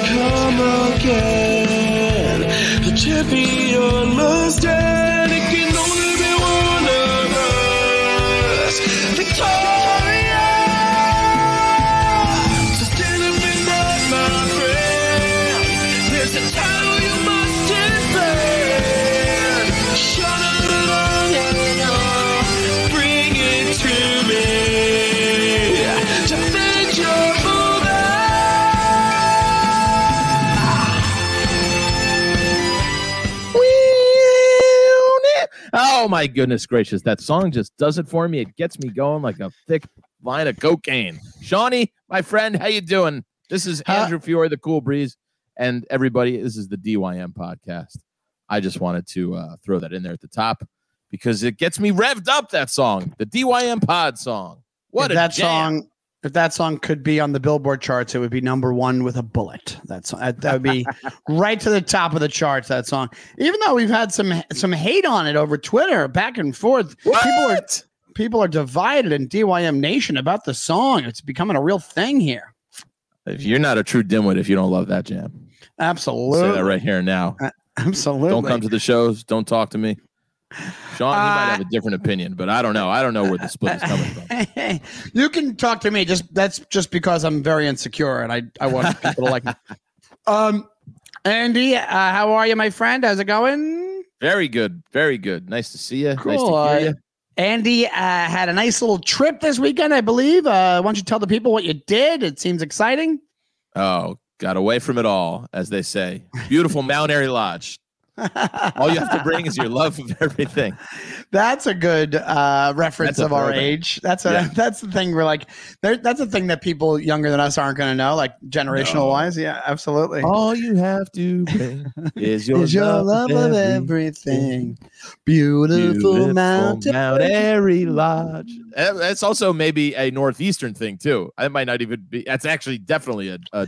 come again. Oh my goodness gracious. That song just does it for me. It gets me going like a thick line of cocaine. Shawnee, my friend, how you doing? This is Andrew Fiore, the Cool Breeze, and everybody, this is the DYM podcast. I just wanted to uh, throw that in there at the top because it gets me revved up, that song, the DYM pod song. What that jam. song if that song could be on the billboard charts it would be number one with a bullet that's that, that would be right to the top of the charts that song even though we've had some some hate on it over twitter back and forth people are people are divided in dym nation about the song it's becoming a real thing here If you're not a true dimwit if you don't love that jam. absolutely Say that right here and now. absolutely Don't come to the shows. Don't talk to me. Sean, he might have a different opinion, but I don't know. I don't know where the split is coming from. you can talk to me. Just that's just because I'm very insecure and I I want people to like me. Um, Andy, uh, how are you, my friend? How's it going? Very good. Very good. Nice to see you. Nice Cool. to hear Uh, you. Andy uh, had a nice little trip this weekend, I believe. Uh, why don't you tell the people what you did? It seems exciting. Oh, got away from it all, as they say. Beautiful Mount Airy Lodge. All you have to bring is your love of everything. That's a good uh, reference a of our age. That's a Yeah. that's the thing. We're like, that's a thing that people younger than us aren't going to know, like generational No. wise. Yeah, absolutely. All you have to bring is your, is your love, love of everything. Beautiful, mountain. Mount Airy Lodge. Eh, That's also maybe a northeastern thing too. That might not even be. That's actually definitely a, a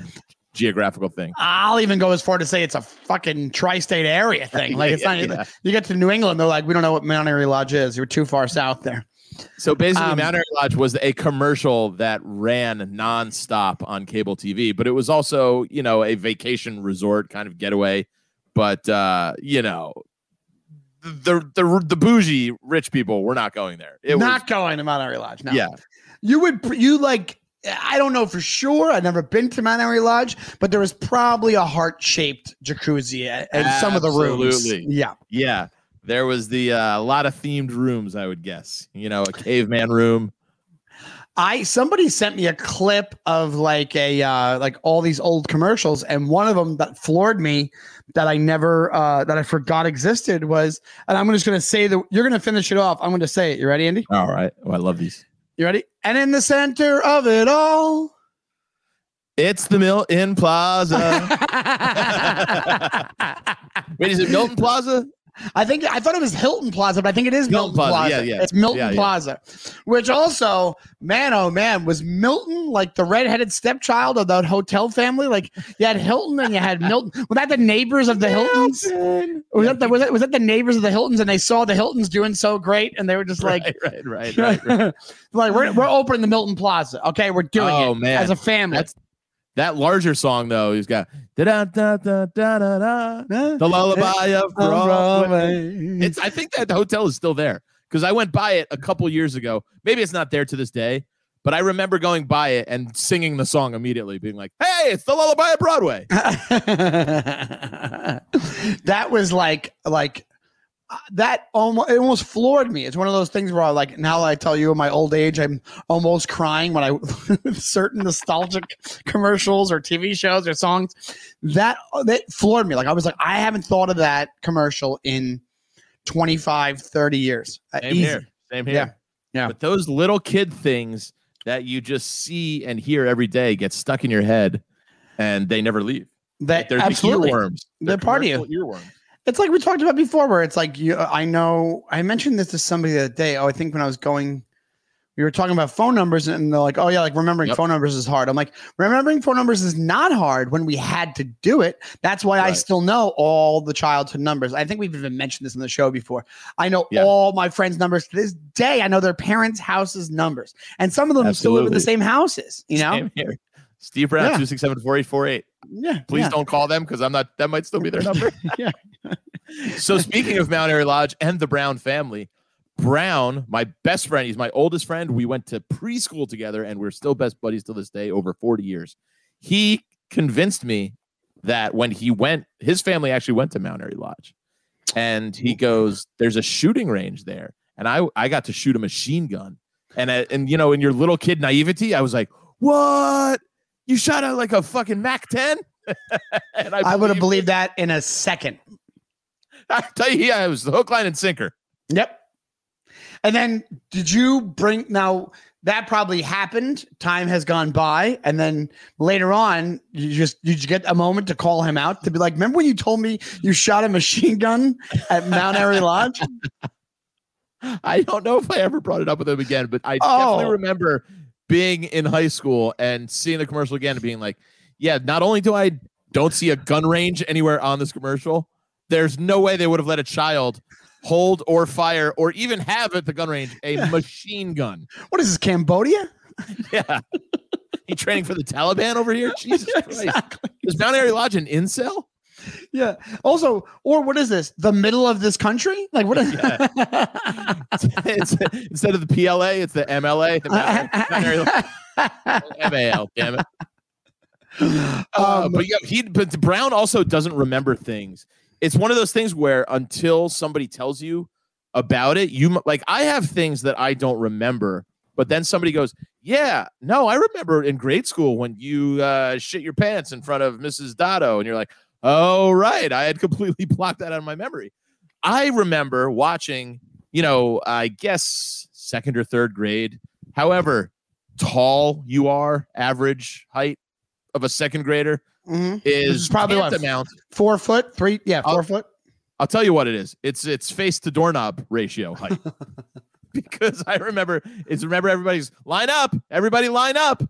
geographical thing. I'll even go as far to say it's a fucking tri-state area thing. Like it's not. yeah. You get to New England, they're like, we don't know what Mount Airy Lodge is. You're too far south there. So basically, Um, Mount Airy Lodge was a commercial that ran nonstop on cable TV, but it was also, you know, a vacation resort kind of getaway. But uh, you know, the the the bougie rich people were not going there. It not going to Mount Airy Lodge. No. yeah. You would. You like. I don't know for sure. I've never been to Mount Airy Lodge, but there was probably a heart-shaped jacuzzi in some of the rooms. Absolutely. Yeah. Yeah. There was the uh, a lot of themed rooms, I would guess. You know, a caveman room. I somebody sent me a clip of like a uh like all these old commercials and one of them that floored me that I never uh that I forgot existed was and I'm just going to say that you're going to finish it off. I'm going to say it. You ready, Andy? All right. Oh, I love these. You ready? And in the center of it all It's the Milton Plaza. Wait, is it Milton Plaza? I think I thought it was Hilton Plaza, but I think it is Milton Milton, Plaza. Plaza. Yeah, yeah. It's Milton Yeah, yeah. Plaza, which also, man, oh man, was Milton like the redheaded stepchild of that hotel family? Like you had Hilton and you had Milton. Was that the neighbors of the Hiltons? Was that the was that, was that the neighbors of the Hiltons and they saw the Hiltons doing so great and they were just like, right, right, right, right. right. like we're we're opening the Milton Plaza. Okay, we're doing Oh, it man. as a family. That's that larger song though. He's got da da da da da da da. The lullaby of Broadway. It's. I think that hotel is still there because I went by it a couple years ago. Maybe it's not there to this day, but I remember going by it and singing the song immediately, being like, "Hey, it's the lullaby of Broadway." that was like like that almost it almost floored me. It's one of those things where I like now that I tell you in my old age, I'm almost crying when I certain nostalgic commercials or TV shows or songs. That that floored me. Like I was like, I haven't thought of that commercial in 25, 30 years. Uh, Same easy. here. Same here. Yeah. Yeah. But those little kid things that you just see and hear every day get stuck in your head, and they never leave. That They're absolutely. the earworms. They're part of you. Earworms. It's like we talked about before, where it's like you. I know I mentioned this to somebody the other day. Oh, I think when I was going, we were talking about phone numbers, and they're like, "Oh yeah, like remembering Yep. phone numbers is hard." I'm like, remembering phone numbers is not hard when we had to do it. That's why I still know all the childhood numbers. I think we've even mentioned this on the show before. I know Yeah. all my friends' numbers to this day. I know their parents' houses' numbers, and some of them still live in the same houses. You know. Steve Brown, Yeah. 267 4848. Yeah. Please yeah. don't call them because I'm not, that might still be their number. Yeah. so speaking of Mount Airy Lodge and the Brown family, Brown, my best friend, he's my oldest friend. We went to preschool together and we're still best buddies to this day over 40 years. He convinced me that when he went, his family actually went to Mount Airy Lodge. And he goes, There's a shooting range there. And I I got to shoot a machine gun. And and you know, in your little kid naivety, I was like, What? You shot out like a fucking Mac 10? and I would have believed believed that in a second. I tell you, yeah, it was the hook, line, and sinker. Yep. And then did you bring now that probably happened. Time has gone by, and then later on, you just did you get a moment to call him out to be like, remember when you told me you shot a machine gun at Mount Airy Lodge? I don't know if I ever brought it up with him again, but I Oh. definitely remember being in high school and seeing the commercial again and being like, yeah, not only do I don't see a gun range anywhere on this commercial, there's no way they would have let a child hold or fire or even have at the gun range a machine gun. What is this, Cambodia? Yeah. he training for the Taliban over here? Jesus Christ. exactly. Is Mount Airy Lodge an incel? Yeah. Also, or what is this? The middle of this country? Like what is it's, instead of the PLA, it's the MLA. The Mount Airy- Mount Airy Lodge. MAL, damn it. Uh, Um, but yeah, he but Brown also doesn't remember things. It's one of those things where until somebody tells you about it, you like I have things that I don't remember, but then somebody goes, "Yeah, no, I remember in grade school when you uh, shit your pants in front of Mrs. Dotto," and you're like, "Oh right, I had completely blocked that out of my memory." I remember watching, you know, I guess second or third grade, however tall you are, average height of a second grader mhm. is, is probably what, tantamount. four foot, three, yeah, 4 I'll- foot. I'll tell you what it is. It's it's face to doorknob ratio height. because I remember it's remember everybody's line up, everybody line up,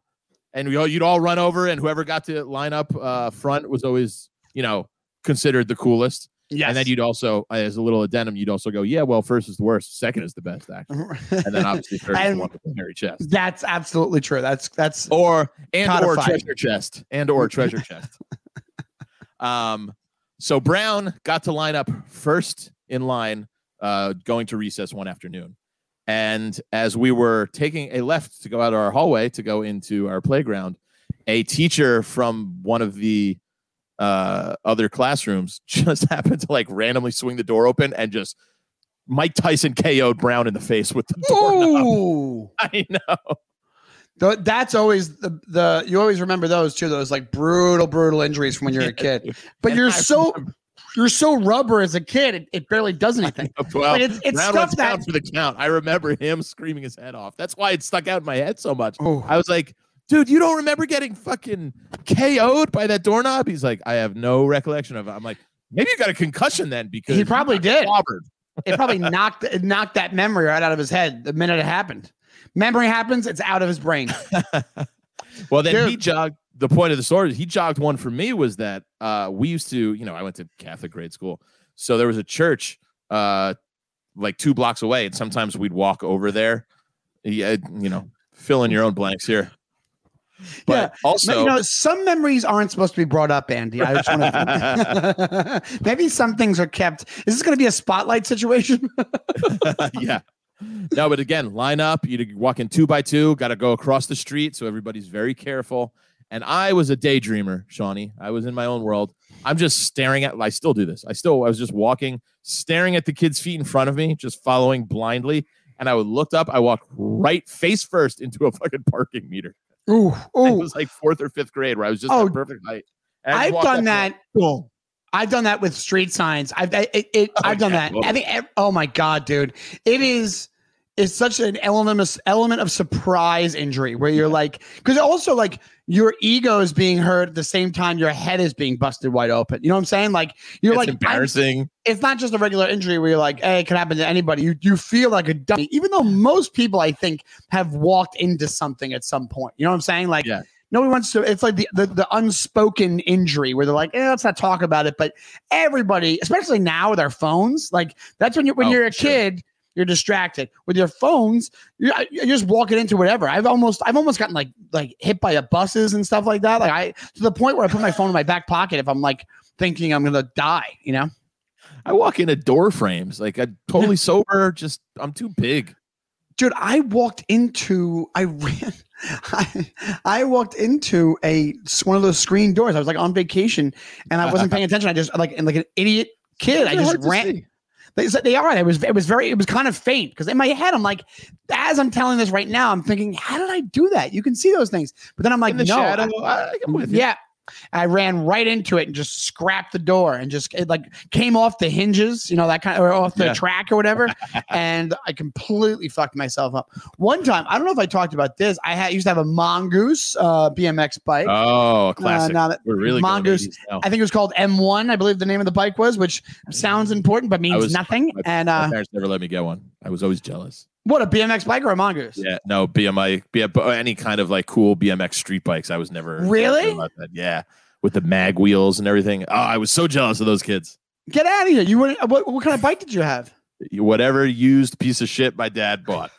and we all, you'd all run over, and whoever got to line up uh, front was always you know considered the coolest. Yes. And then you'd also, as a little addendum, you'd also go, yeah, well, first is the worst, second is the best, actually, and then obviously third is the one with the hairy chest. That's absolutely true. That's that's or and or treasure chest and or treasure chest um so brown got to line up first in line uh going to recess one afternoon and as we were taking a left to go out of our hallway to go into our playground a teacher from one of the uh other classrooms just happened to like randomly swing the door open and just Mike Tyson KO'd Brown in the face with the. Ooh. I know. Th- That's always the the you always remember those too. Those like brutal, brutal injuries from when you're a kid. But And you're I so remember- you're so rubber as a kid. It, it barely does anything. Well, But it's it's stuff that for the count. I remember him screaming his head off. That's why it stuck out in my head so much. oh, I was like, dude, you don't remember getting fucking KO'd by that doorknob? He's like, I have no recollection of it. I'm like, maybe you got a concussion then because He probably did. clobbered. it probably knocked it knocked that memory right out of his head the minute it happened. Memory happens, it's out of his brain. Well, then he jogged. The point of the story, he jogged one for me was that uh, we used to, you know, I went to Catholic grade school, so there was a church uh, like two blocks away, and sometimes we'd walk over there. Yeah, you know, fill in your own blanks here. But Yeah. also, you know, some memories aren't supposed to be brought up, Andy. I just want to maybe some things are kept. Is this going to be a spotlight situation? yeah. No, but again, line up. You walk in two by two. Got to go across the street, so everybody's very careful. And I was a daydreamer, Shawnee. I was in my own world. I'm just staring at. I still do this. I still. I was just walking, staring at the kid's feet in front of me, just following blindly. And I would looked up. I walked right face first into a fucking parking meter. Ooh, It was like fourth or fifth grade, where I was just Oh, perfect height. I've done that. Boom. I've done that with street signs. I've I, it, it, Oh, I've done yeah, that. I think. Oh my god, dude! It is. It's such an element of element of surprise injury where you're like, because also like your ego is being hurt at the same time your head is being busted wide open. You know what I'm saying? Like you're It's like, embarrassing. it's not just a regular injury where you're like, hey, it can happen to anybody. You you feel like a dummy, even though most people I think have walked into something at some point. You know what I'm saying? Like Yeah. nobody wants to. It's like the, the the unspoken injury where they're like, eh, let's not talk about it. But everybody, especially now with our phones, like that's when you when Oh, you're a sure. kid. You're distracted. With your phones, you're, you're just walking into whatever. I've almost I've almost gotten like like hit by a buses and stuff like that. Like I to the point where I put my phone in my back pocket if I'm like thinking I'm gonna die. You know. I walk into door frames like I'm totally sober. Just I'm too big. dude i walked into i ran I, I walked into a one of those screen doors i was like on vacation and i wasn't paying attention i just like and like an idiot kid i just ran. They, said they are it was it was very it was kind of faint because in my head i'm like as i'm telling this right now i'm thinking how did i do that you can see those things but then i'm like the no shadow. I- I, I'm with you. yeah I ran right into it and just scrapped the door and just it like came off the hinges, you know, that kind of or off the Yeah. track or whatever. and I completely fucked myself up. One time, I don't know if I talked about this. I had used to have a mongoose uh, BMX bike. Oh, a classic. now that- We're really Mongoose- Going 80s now. I think it was called M1. I believe the name of the bike was, which sounds important but means was- nothing. My, and my uh, parents never let me get one. I was always jealous. What a BMX bike or a mongoose? Yeah, no BMI, B- uh, any kind of like cool BMX street bikes. I was never Really? Yeah, with the mag wheels and everything. Oh, I was so jealous of those kids. Get out of here! You what, what kind of bike did you have? Whatever used piece of shit my dad bought.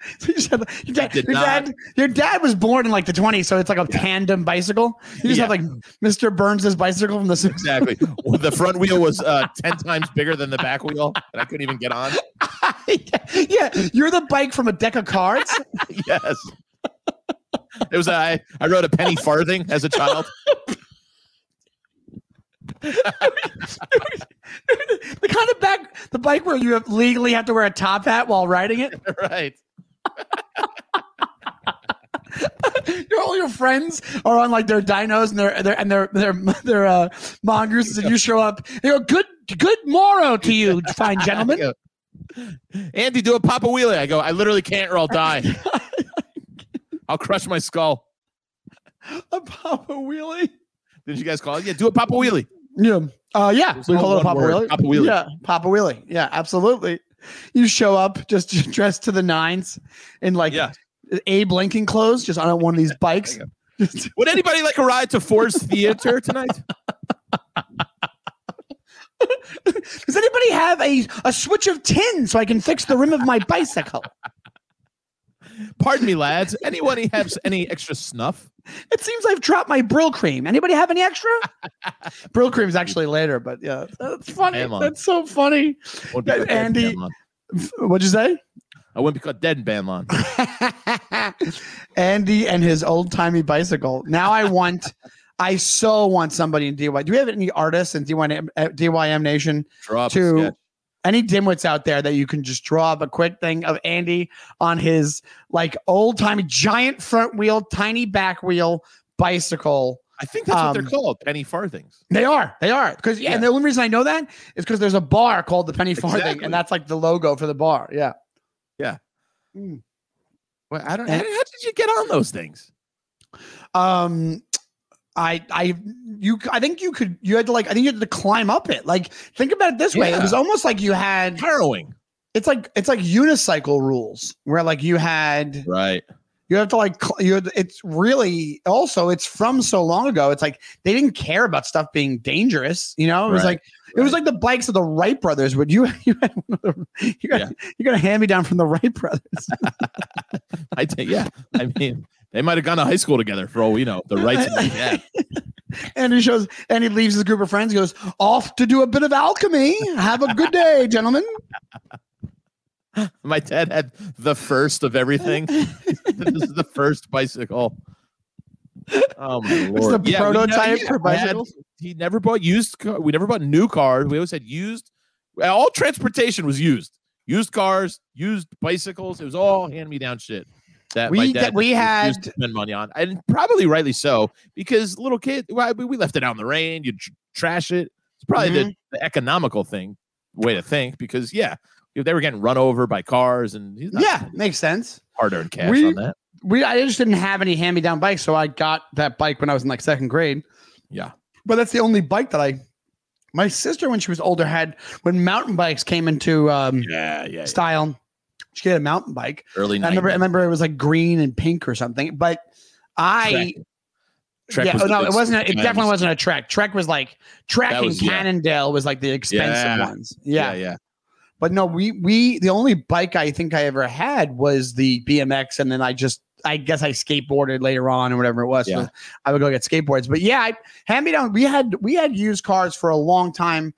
So you said your dad, your, dad, your dad was born in like the 20s, so it's like a Yeah. tandem bicycle. You just Yeah. have like Mr. Burns' bicycle from the Exactly. Well, the front wheel was uh, ten times bigger than the back wheel, and I couldn't even get on. yeah, you're the bike from a deck of cards. Yes. It was I. I rode a penny farthing as a child. the kind of back, the bike where you have legally have to wear a top hat while riding it. right. Your, all your friends are on like their Dynos and their their and their their their uh, mongooses, and you show up. You go, good good morrow to you, fine gentlemen. Go, Andy, do a Papa Wheelie. I go, I literally can't or I'll die. I'll crush my skull. a Papa Wheelie. Did you guys call it? Yeah, do a Papa Wheelie. Yeah. Uh, yeah. There's We call it a Papa word, Wheelie. Papa Wheelie. Yeah. Papa Wheelie. Yeah, absolutely. You show up just dressed to the nines in like Yeah. Abe Lincoln clothes, just on one of these bikes. Would anybody like a ride to Ford's Theater tonight? Does anybody have a, a switch of tin so I can fix the rim of my bicycle? Pardon me, lads. Anyone have any extra snuff? It seems I've dropped my Brylcreem. Anybody have any extra? Brylcreem is actually later, but yeah, that's funny. Bam on. That's so funny. Won't be Dead Andy-. What'd you say? I wouldn't be called Dead in Banlon. Andy and his old timey bicycle. Now I want, I so want somebody in DY. Do we have any artists in DYM, uh, DYM Nation? A To sketch. Any dimwits out there that you can just draw up a quick thing of Andy on his like old timey giant front wheel, tiny back wheel bicycle. I think that's what um, they're called. Penny farthings. They are, they are. Because yeah. and the only reason I know that is because there's a bar called the Penny Farthing, Exactly. and that's like the logo for the bar. Yeah. Yeah. Well, I don't. And- how, how did you get on those things? um i i you i think you could you had to like i think you had to climb up it like think about it this way it was almost like you had Harrowing. it's like it's like unicycle rules where like you had Right. you have to like you had, it's really also it's from so long ago it's like they didn't care about stuff being dangerous you know it was Right, like it was like the bikes of the Wright brothers would you you had one of the, you got Yeah. you got a hand me down from the Wright brothers I think. Yeah. I mean, they might have gone to high school together for all we know. The rights. and he shows and he leaves his group of friends. He goes off to do a bit of alchemy. Have a good day, gentlemen. My dad had the first of everything. this is the first bicycle. Oh my It's lord! the Yeah, prototype for bicycles. he never bought used. Car, we never bought new cars. We always had used. All transportation was used. Used cars, used bicycles. It was all hand me down shit. That We- dad we had- to spend money on, and probably rightly so because little kid. Well, we- left it out in the rain. You tr- trash it. It's probably the, the economical thing way to think because yeah, if they were getting run over by cars and he's not Yeah, makes sense. hard earned cash We- on that. We I just didn't have any hand me down bikes, so I got that bike when I was in like second grade. Yeah. But that's the only bike that I. My sister, when she was older, had when mountain bikes came into um, Yeah, yeah. yeah. She had a mountain bike. Early I remember. I remember it was like green and pink or something. But I Trek. Trek yeah, oh, no, it wasn't. A, it definitely wasn't a Trek. Trek was like Trek and was- yeah. Cannondale was like the expensive Yeah. ones. Yeah, Yeah. yeah. but no, we we the only bike I think I ever had was the BMX, and then I just I guess I skateboarded later on or whatever it was. Yeah. So I would go get skateboards. But yeah, I, hand me down. We had we had used cars for a long time.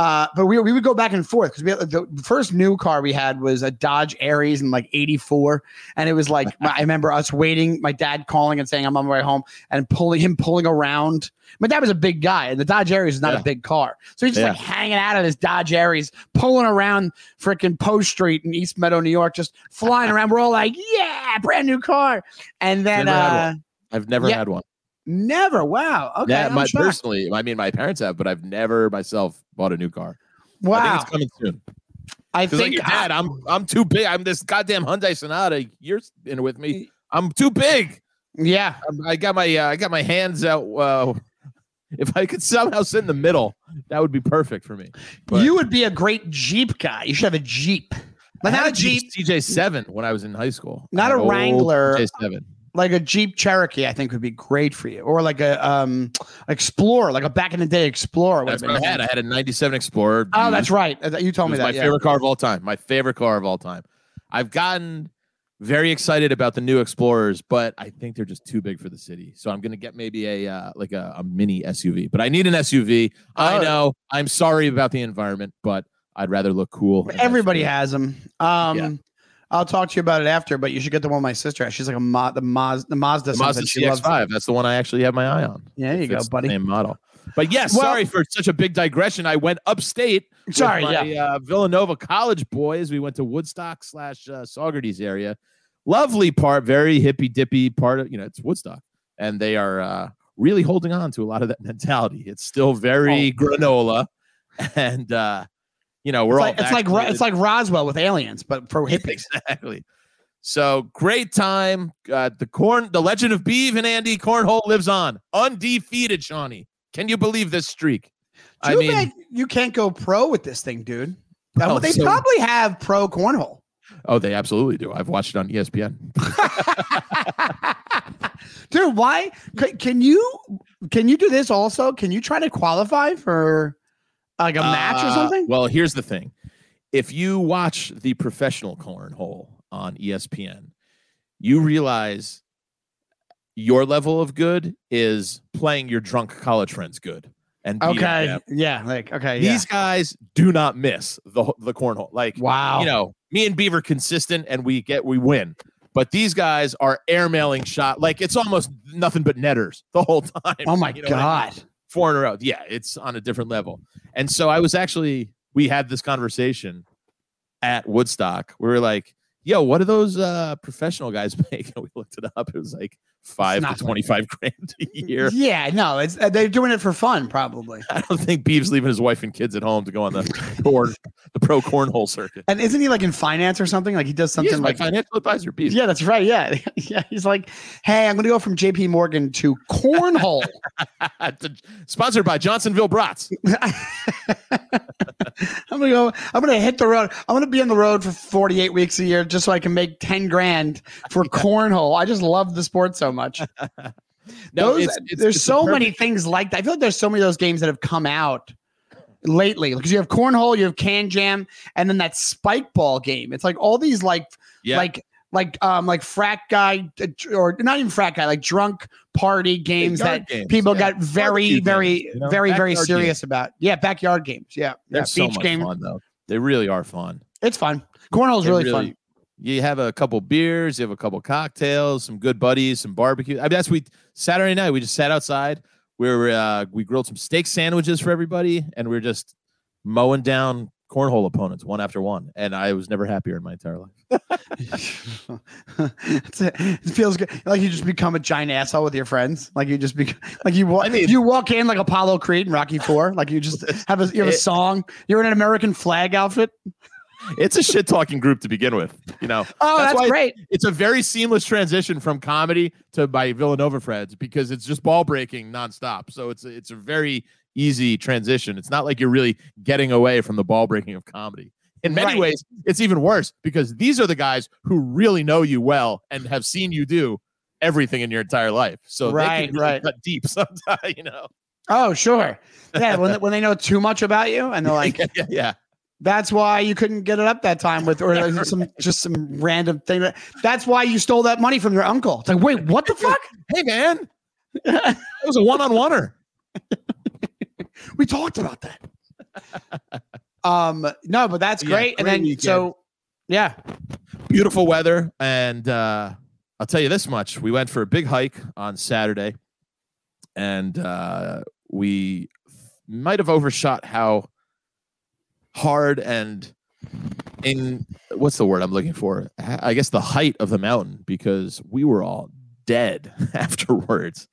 Uh, but we, we would go back and forth because we had, the first new car we had was a Dodge Aries in like '84, and it was like I remember us waiting, my dad calling and saying I'm on my way home, and pulling him pulling around. My dad was a big guy, and the Dodge Aries is not Yeah. a big car, so he's just Yeah. like hanging out of his Dodge Aries, pulling around freaking Post Street in East Meadow, New York, just flying around. We're all like, "Yeah, brand new car!" And then Never uh, I've never Yeah. had one. Never, wow, okay, yeah, my personally, I mean, my parents have, but I've never myself bought a new car. I wow. think it's coming soon. I Because like think your dad, I'm I'm too big. I'm this goddamn Hyundai Sonata. You're in with me. I'm too big. yeah. I'm, I got my uh, I got my hands out. Uh, if I could somehow sit in the middle, that would be perfect for me. But you would be a great Jeep guy. You should have a Jeep. But I had not a Jeep, CJ7 when I was in high school. Not a Wrangler. CJ7. Like a Jeep Cherokee, I think would be great for you. Or like a um Explorer, like a back in the day Explorer. That's what I had. I had a 97 Explorer. Oh, used. that's right. Uh, You told me that. my yeah. favorite car of all time. My favorite car of all time. I've gotten very excited about the new Explorers, but I think they're just too big for the city. So I'm gonna get maybe a uh, like a, a mini SUV. But I need an SUV. I Oh. know. I'm sorry about the environment, but I'd rather look cool. Everybody has them. Um Yeah. I'll talk to you about it after, but you should get the one my sister has. She's like a Mo- the Maz the Mazda. the Mazda something. She loves- CX-5. That's the one I actually have my eye on. Yeah, there you go, buddy. Same model. But yes, Well- sorry for such a big digression. I went upstate. with Sorry, my, yeah. uh, Villanova College boys. We went to Woodstock slash uh, Saugerties area. Lovely part, very hippy dippy part of you know it's Woodstock, and they are uh, really holding on to a lot of that mentality. It's still very granola, and uh, you know we're It's all like, it's like it's like Roswell with aliens, but for hippies. exactly. So great time. Uh, the corn, the legend of Beeve and Andy Cornhole lives on, undefeated. Shawnee, can you believe this streak? I mean, bad you can't go pro with this thing, dude. Now, Well, they so- probably have pro cornhole. oh, they absolutely do. I've watched it on ESPN. Dude, why ca- can you can you do this also? Can you try to qualify for like a match or Uh, something? Well, here's the thing: if you watch the professional cornhole on ESPN, you realize your level of good is playing your drunk college friends good. And Okay. Yeah. Like, okay. Yeah. these guys do not miss the the cornhole. Like wow. you know, me and Beaver consistent, and we get we win. But these guys are airmailing shot like it's almost nothing but netters the whole time. oh my You know what I mean? Four in a row. Yeah, it's on a different level. And so I was actually, we had this conversation at Woodstock. We were like, yo, what do those uh, professional guys make? And we looked it up. It was like five to nothing. 25 grand a year. Yeah. No, it's uh, they're doing it for fun, probably. I don't think Beeves leaving his wife and kids at home to go on the corn, the pro cornhole circuit. And isn't he like in finance or something? Like he does something my like. financial advisor, Beeves. Yeah, that's right. Yeah, yeah. He's like, "Hey, I'm going to go from J.P. Morgan to cornhole." Sponsored by Johnsonville Brats. I'm gonna go. I'm gonna hit the road. I'm gonna be on the road for 48 weeks a year just so I can make 10 grand for cornhole. I just love the sport so much. No, Those- it's, it's, there's it's so the many things like that. I feel like there's so many of those games that have come out lately because you have cornhole, you have Kan Jam, and then that spike ball game. It's like all these like Yeah. like like um like frat guy uh, or not even frat guy like drunk party games that games, people yeah. got very very games, you know? very very Backyard serious about. Yeah, backyard games. Yeah, yeah. so beach much game. fun, though. They really are fun. It's fun. Cornhole's They really, fun. You have a couple beers, you have a couple cocktails, some good buddies, some barbecue. I mean, that's we Saturday night. We just sat outside. We were uh, we grilled some steak sandwiches for everybody, and we are just mowing down cornhole opponents one after one. And I was never happier in my entire life. It's it feels good. Like you just become a giant asshole with your friends. Like you just be like you walk. I mean- you walk in like Apollo Creed and Rocky Four. Like you just have a you have a It- song. You're in an American flag outfit. It's a shit talking group to begin with. You know, Oh, That's that's, great. it's a very seamless transition from comedy to my Villanova friends because it's just ball breaking nonstop. So it's a, it's a very easy transition. It's not like you're really getting away from the ball breaking of comedy. In many Right. ways, it's even worse because these are the guys who really know you well and have seen you do everything in your entire life. So they Right, can really right. cut deep sometimes, you know. Oh, sure. Yeah, when when they know too much about you and they're like, yeah, yeah, yeah. That's why you couldn't get it up that time with, or like some just some random thing. That, that's why you stole that money from your uncle. It's like, wait, what the fuck? Hey man, it was a one-on-oneer. we talked about that. um, no, but that's Yeah, great. and then weekend. so, yeah, beautiful weather and uh i'll tell you this much we went for a big hike on saturday and uh we might have overshot how hard and in what's the word i'm looking for? I guess the height of the mountain because we were all dead afterwards.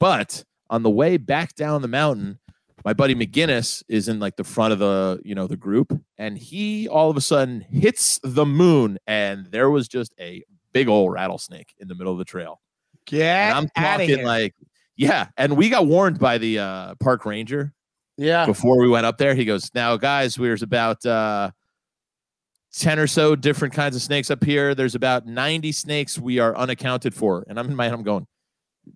But on the way back down the mountain my buddy mcginnis is in like the front of the you know the group and he all of a sudden hits the moon and there was just a big old rattlesnake in the middle of the trail. Get and i'm talking like yeah and we got warned by the uh park ranger yeah, before we went up there he goes now guys there's about uh 10 or so different kinds of snakes up here. There's about 90 snakes we are unaccounted for. And i'm in my head i'm going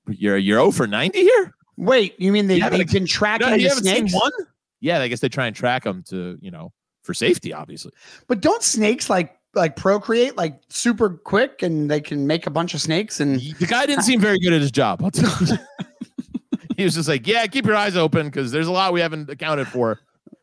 you're you're 0 for 90 here? Wait, you mean they, You haven't- they've been tracking no, the you haven't seen snakes? one? Yeah i guess they try and track them to you know for safety obviously. But don't snakes like like procreate like super quick and they can make a bunch of snakes and the guy didn't seem very good at his job. I'll tell you. he was just like, "Yeah, keep your eyes open because there's a lot we haven't accounted for."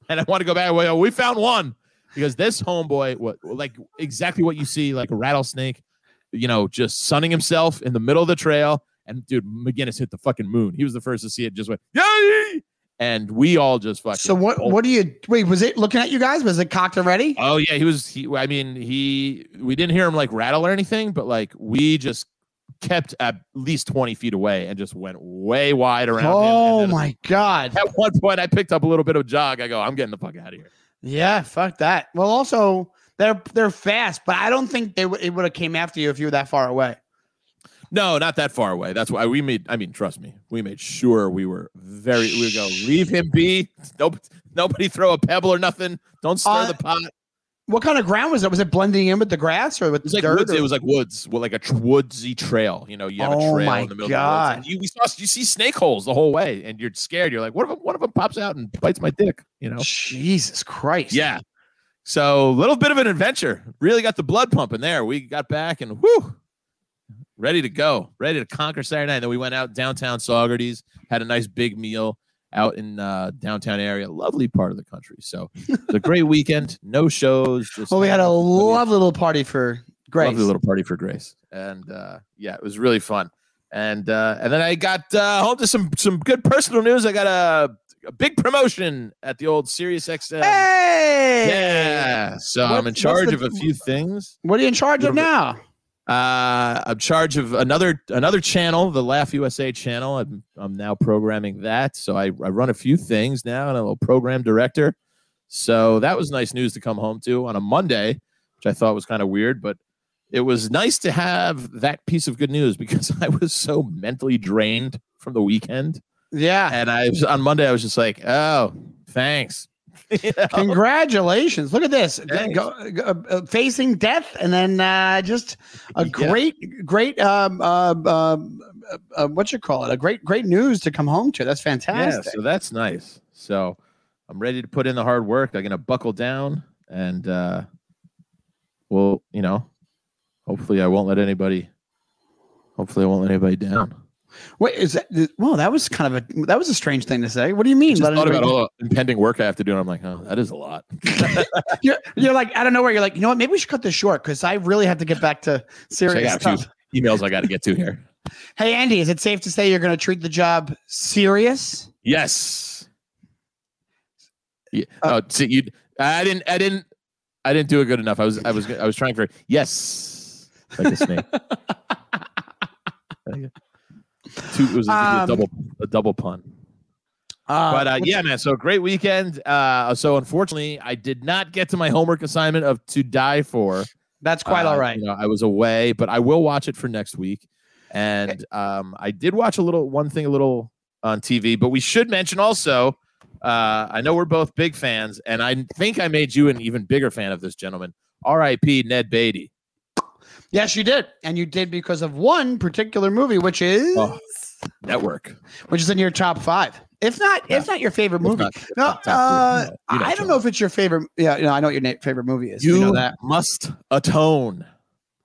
And I want to go back. Well, we found one because this homeboy, what like exactly what you see, like a rattlesnake, you know, just sunning himself in the middle of the trail. And dude, McGinnis hit the fucking moon. He was the first to see it. Just went, yay! And we all just fucking. so what what do you wait was it looking at you guys was it cocked already Oh yeah, he was. He, I mean, he. We didn't hear him like rattle or anything, but like we just kept at least twenty feet away and just went way wide around. oh my god At one point, I picked up a little bit of jog. I go, I'm getting the fuck out of here. yeah fuck that well also they're they're fast but i don't think they would it would have came after you if you were that far away No, not that far away. That's why we made. I mean, trust me, we made sure we were very. We go, leave him be. Nope. Nobody throw a pebble or nothing. Don't stir Uh, the pot. What kind of ground was it was it blending in with the grass or with It was like dirt woods. or- It was like woods, well, like a tr- woodsy trail. You know, you have a Oh trail my in the middle God. of the woods. And you, we saw, you see snake holes the whole way, and you're scared. You're like, what if one of them pops out and bites my dick? You know? jesus christ Yeah. So a little bit of an adventure. Really got the blood pumping there. We got back and whoo, ready to go, ready to conquer Saturday night. then we went out downtown Saugerties, had a nice big meal out in uh, downtown area. Lovely part of the country. So it's a great weekend. No shows. Just well we had a lovely- little party for grace Lovely little party for Grace, and uh, yeah, it was really fun. And uh, and then I got uh, home to some some good personal news. I got a, a big promotion at the old Sirius XM. hey Yeah, so What- I'm in charge the- of a few things. what are you in charge of bit- now Uh, I'm in charge of another another channel, the Laugh USA channel. I'm I'm now programming that, so I, I run a few things now, and I'm a little program director. So that was nice news to come home to on a Monday, which I thought was kind of weird, but it was nice to have that piece of good news because I was so mentally drained from the weekend, yeah and I was on Monday. I was just like, oh, thanks. You know? Congratulations! Look at this, Go- go- uh, facing death, and then uh, just a Yeah. great, great, um, uh, um, uh, uh, what you call it? A great, great news to come home to. That's Yeah, fantastic. so that's nice. So I'm ready to put in the hard work. I'm gonna buckle down and uh well, you know, hopefully I won't let anybody hopefully I won't let anybody down. Wait, is that? Well, that was kind of a that was a strange thing to say. What do you mean? I just thought about all the impending work I have to do, and I'm like, oh, that is a lot. you're, you're don't know where You're like, you know what? Maybe we should cut this short because I really have to get back to So I serious got a stuff. emails I got to get to here. Hey, Andy, is it safe to say you're going to treat the job serious? Yes. Yeah. Uh, oh, see, you. I didn't. I didn't. I didn't do it good enough. I was. I was. I was trying for yes, like a snake. Two, it was a, Um, a double. A double pun. Uh, But uh, yeah, man. So great weekend. Uh, so unfortunately, I did not get to my homework assignment of To Die For. that's quite Uh, all right. You know, I was away, but I will watch it for next week. And um, I did watch a little one thing a little on TV, but we should mention also. Uh, I know we're both big fans, and I think I made you an even bigger fan of this gentleman. R.I.P. Ned Beatty. Yes, you did, and you did because of one particular movie, which is Oh. Network. which is in your top five. If not, Yeah. if not your favorite movie. not- no, uh. No, you know, I don't know if it's your favorite. Yeah, you know, I know what your favorite movie is. You You know that. must atone.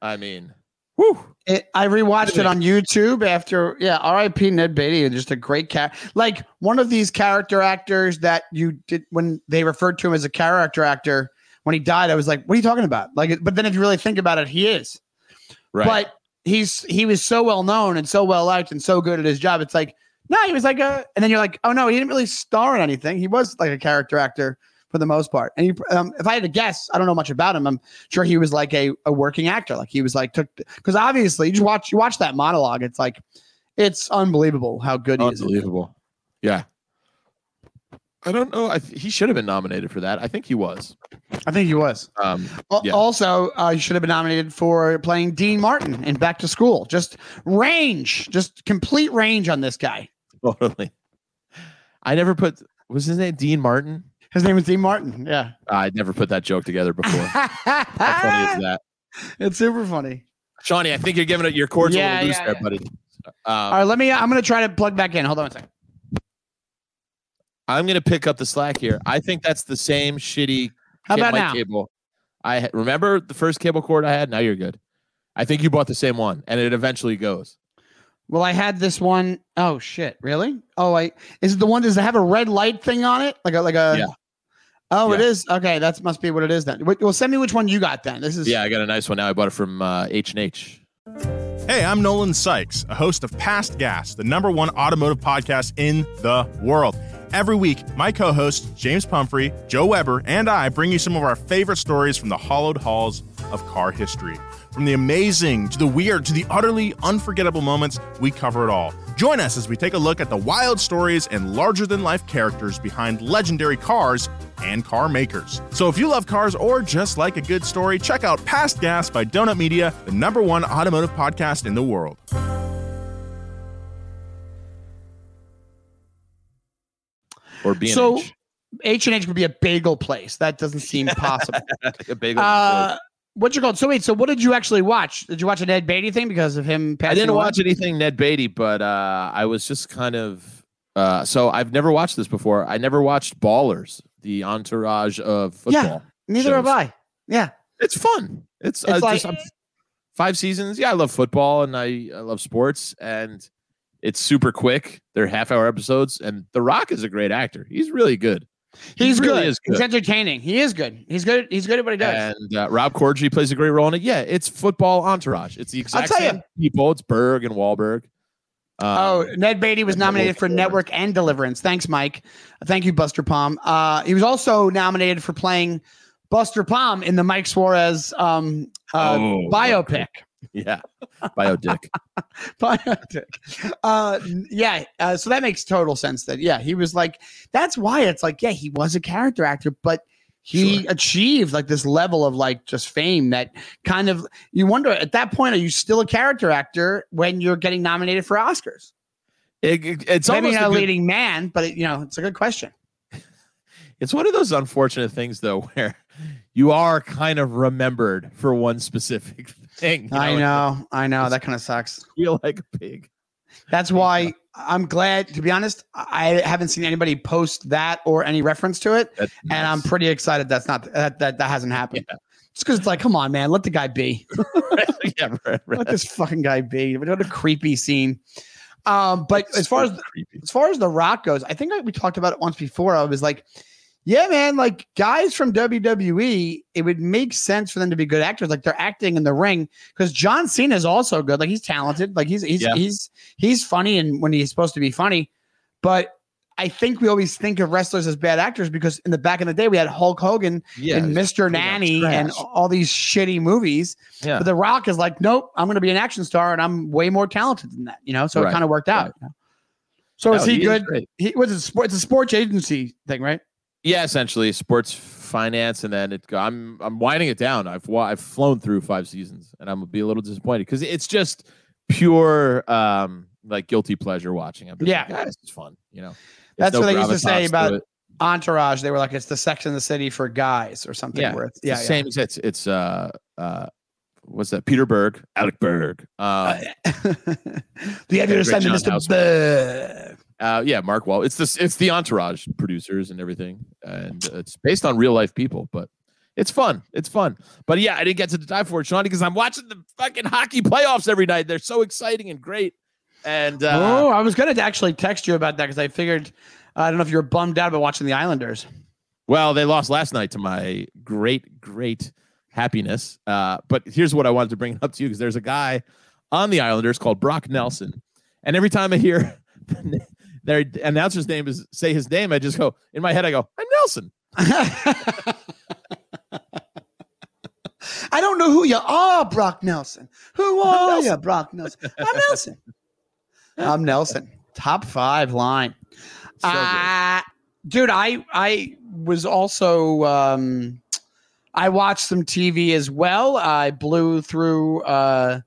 I mean, whew. It, I rewatched it on YouTube after, yeah, R.I.P. Ned Beatty, and just a great cat. Like one of these character actors that you did when they referred to him as a character actor when he died. I was like, what are you talking about? Like, but then if you really think about it, he is. Right. But he's he was so well known and so well liked and so good at his job. It's like, no, he was like a, and then you're like, oh no, he didn't really star in anything. He was like a character actor for the most part. And he, um, if I had to guess, I don't know much about him. I'm sure he was like a, a working actor. Like he was like took because obviously you just watch you watch that monologue. It's like it's unbelievable how good he is. Unbelievable. Yeah. I don't know. I th- he should have been nominated for that. I think he was. I think he was. Um, Yeah. Also, uh, you should have been nominated for playing Dean Martin in Back to School. Just range, just complete range on this guy. totally. I never put. Was his name Dean Martin? His name is Dean Martin. Yeah. I never put that joke together before. How funny is that? It's super funny. Shawnee, I think you're giving it your cords Yeah, a little loose yeah, there, buddy. All Um, right, let me. I'm going to try to plug back in. Hold on a second. I'm going to pick up the slack here. I think that's the same shitty How about now? cable. I remember the first cable cord I had. Now you're good. I think you bought the same one, and it eventually goes. Well, I had this one oh shit! Really? Oh, I is it the one? Does it have a red light thing on it? Like a like a. Yeah. Oh, it Yeah. is. Okay, that must be what it is then. Well, send me which one you got then. This is Yeah, I got a nice one now. I bought it from uh, H and H. Hey, I'm Nolan Sykes, a host of Past Gas, the number one automotive podcast in the world. Every week, my co hosts, James Pumphrey, Joe Weber, and I bring you some of our favorite stories from the hollowed halls of car history. From the amazing to the weird to the utterly unforgettable moments, we cover it all. Join us as we take a look at the wild stories and larger than life characters behind legendary cars and car makers. So if you love cars or just like a good story, check out Past Gas by Donut Media, the number one automotive podcast in the world. Or B and So- H. And H would be a bagel place. That doesn't seem possible. A bagel. uh, what's it called? So wait. So what did you actually watch? Did you watch a Ned Beatty thing because of him? I didn't away? watch anything Ned Beatty, but uh, I was just kind of. Uh, so I've never watched this before. I never watched Ballers, the entourage of football. Yeah. Neither have. I. Yeah. It's fun. It's, It's uh, like- just, five seasons. Yeah, I love football and I, I love sports, and it's super quick. They're half hour episodes, and The Rock is a great actor. He's really good. He He's really good. is He's entertaining. He is good. He's good. He's good at what he does. And uh, Rob Corddry plays a great role in it. Yeah, it's football entourage. It's the exact same people. It's Berg and Wahlberg. Um, Oh, Ned Beatty was nominated for Network and Deliverance. Thanks, Mike. Thank you, Buster Palm. Uh, he was also nominated for playing Buster Palm in the Mike Suarez um, uh, Oh, biopic. Yeah, Biodick. biopic. Uh, yeah. Uh, so that makes total sense. That yeah, he was like. That's why it's like yeah, he was a character actor, but he Sure. achieved like this level of like just fame that kind of you wonder at that point are you still a character actor when you're getting nominated for Oscars? It- it- it's Maybe not a a good- leading man, but it, you know it's a good question. It's one of those unfortunate things, though, where you are kind of remembered for one specific thing. you I know, I know that kind of sucks. feel like a pig. That's why I'm glad. To be honest, I haven't seen anybody post that or any reference to it, That's and I'm pretty excited that's not that that, that hasn't happened. Yeah. Just because it's like, come on, man, let the guy be. yeah, right, right. let this fucking guy be. What a creepy scene. Um, but It's as far so as as far as the Rock goes, I think we talked about it once before. I was like, yeah, man, like guys from WWE, it would make sense for them to be good actors. Like they're acting in the ring because John Cena is also good. Like he's talented. Like he's he's Yeah. he's he's funny and when he's supposed to be funny. But I think we always think of wrestlers as bad actors because in the back in the day we had Hulk Hogan yeah, and Mr. Nanny and all these shitty movies. yeah. But The Rock is like, nope, I'm going to be an action star, and I'm way more talented than that. You know, so it kind of worked out. right. you know? So No, is he, good? great. he was a sport. It's a sports agency thing, right? Yeah, essentially sports finance, and then it. I'm I'm winding it down. I've I've flown through five seasons, and I'm gonna be a little disappointed because it's just pure um like guilty pleasure watching. I'm Yeah. like, "Ah, this is fun. You know, That's no what they used to say about it. Entourage. They were like, it's the Sex in the City for guys or something. Yeah, where it's, It's yeah, same as it's it's uh uh what's that Peter Berg, Alec Berg, um, yeah. the assignment, John Mr. Berg. Uh, yeah, Mark Wall. It's this. It's the Entourage producers and everything, and it's based on real life people. But it's fun. It's fun. But yeah, I didn't get to die for it, Sean, because I'm watching the fucking hockey playoffs every night. They're so exciting and great. And uh, oh, I was gonna actually text you about that because I figured I don't know if you were bummed out about watching the Islanders. well, they lost last night to my great, great happiness. Uh, but here's what I wanted to bring up to you because there's a guy on the Islanders called Brock Nelson, and every time I hear their announcer's name is say his name, I just go in my head. I go, I'm Nelson. I don't know who you are, Brock Nelson. Who are Nelson. you, Brock Nelson? I'm Nelson. I'm Nelson. Top five line. So. Uh, dude, I I was also um, I watched some TV as well. I blew through, uh,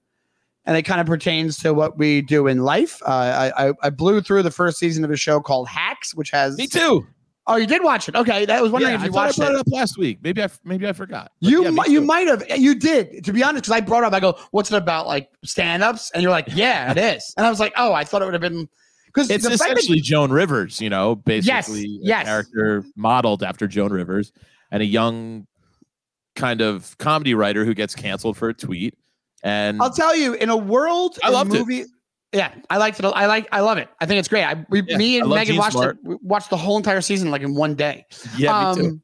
and it kind of pertains to what we do in life. Uh, I, I I blew through the first season of a show called Hacks, which has Me too. Oh, you did watch it? Okay, that was wondering Yeah, if you thought I watched brought it. up last week. Maybe I maybe I forgot. But You yeah, me you might have you did to be honest because I brought up. I go, what's it about? Like stand ups, and you're like, yeah, it is. And I was like, oh, I thought it would have been because It's fact that- essentially Joan Rivers, you know, basically a yes. character modeled after Joan Rivers and a young kind of comedy writer who gets canceled for a tweet. And I'll tell you, in a world, I love loved it. Yeah, I liked it. I like. I love it. I think it's great. I we, Yeah, me and Megan watched Smart. it. Watched the whole entire season like in one day. yeah, me too. Um,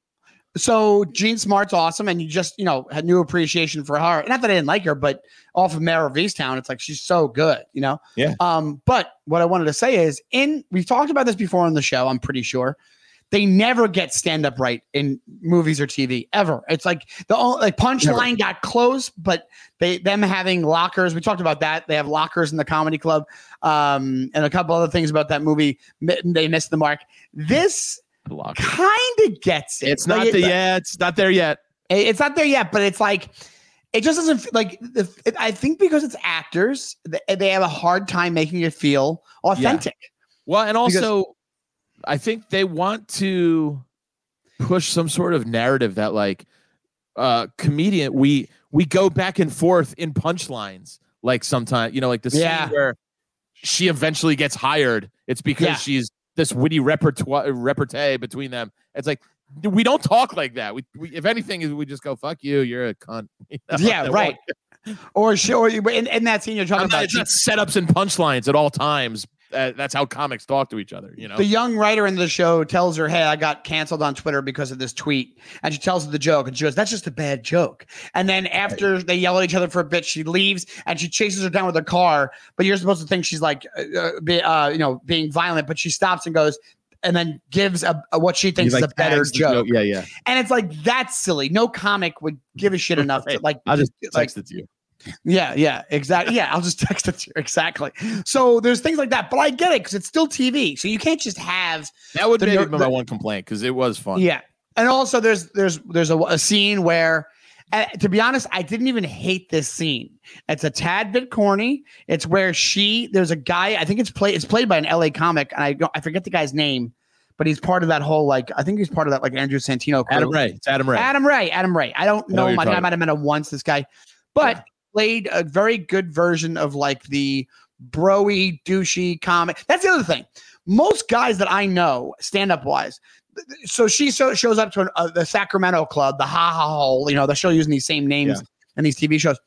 So Jean Smart's awesome, and you just you know had new appreciation for her. Not that I didn't like her, but off of Mare of Easttown, it's like she's so good, you know. Yeah. Um. But what I wanted to say is, in we've talked about this before on the show. I'm pretty sure they never get stand up right in movies or TV ever. It's like the only like punchline got close, but they them having lockers. We talked about that. They have lockers in the comedy club, um, and a couple other things about that movie. They missed the mark. This kind of gets it. It's Like, not it- the yeah, it's not there yet. it- It's not there yet, but it's like it just doesn't like. It, I think because it's actors, they have a hard time making it feel authentic. Well, and Because- also, I think they want to push some sort of narrative that, like, uh, comedian, we we go back and forth in punchlines. Like sometimes, you know, like the scene Yeah. where she eventually gets hired. It's because Yeah. she's this witty repertoire repartee between them. It's like we don't talk like that. We, we if anything, we just go "fuck you," you're a cunt. You know? Yeah, right. Or sure, in, in that scene you're talking I'm about, it's not setups and punchlines at all times. Uh, that's how comics talk to each other. You know. the young writer in the show tells her, "Hey, I got canceled on Twitter because of this tweet," and she tells her the joke, and she goes, "That's just a bad joke." And then after they yell at each other for a bit, she leaves and she chases her down with a car. But you're supposed to think she's like, uh, uh, be, uh, you know, being violent, but she stops and goes. And then gives a, a what she thinks like, is a better tags the joke, Yeah, yeah. and it's like that's silly. No comic would give a shit enough to like. I'll just like text it to you. Yeah, yeah, exactly. Yeah, I'll just text it to you. Exactly. So there's things like that, but I get it because it's still TV. So you can't just have That would the be my the- one complaint because it was fun. yeah. And also there's there's there's a, a scene where uh, to be honest, I didn't even hate this scene. It's a tad bit corny. It's where she there's a guy, I think it's played it's played by an LA comic and I I forget the guy's name, but he's part of that whole like I think he's part of that like Andrew Santino crew. Adam Ray. It's Adam Ray. Adam Ray. Adam Ray. I don't I know know I think I talking might have met him once, this guy. But. Played a very good version of like the broy, douchey comic. That's the other thing. Most guys that I know, stand up wise, so she so, shows up to an, uh, the Sacramento Club, the Ha Ha Hole. You know, they're still using these same names in these TV shows.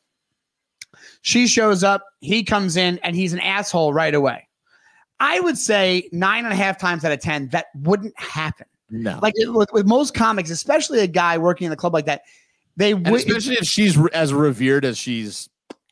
She shows up, he comes in, and he's an asshole right away. I would say nine and a half times out of 10, that wouldn't happen. no. Like with, with most comics, especially a guy working in a club like that, they would. especially if she's re- as revered as she's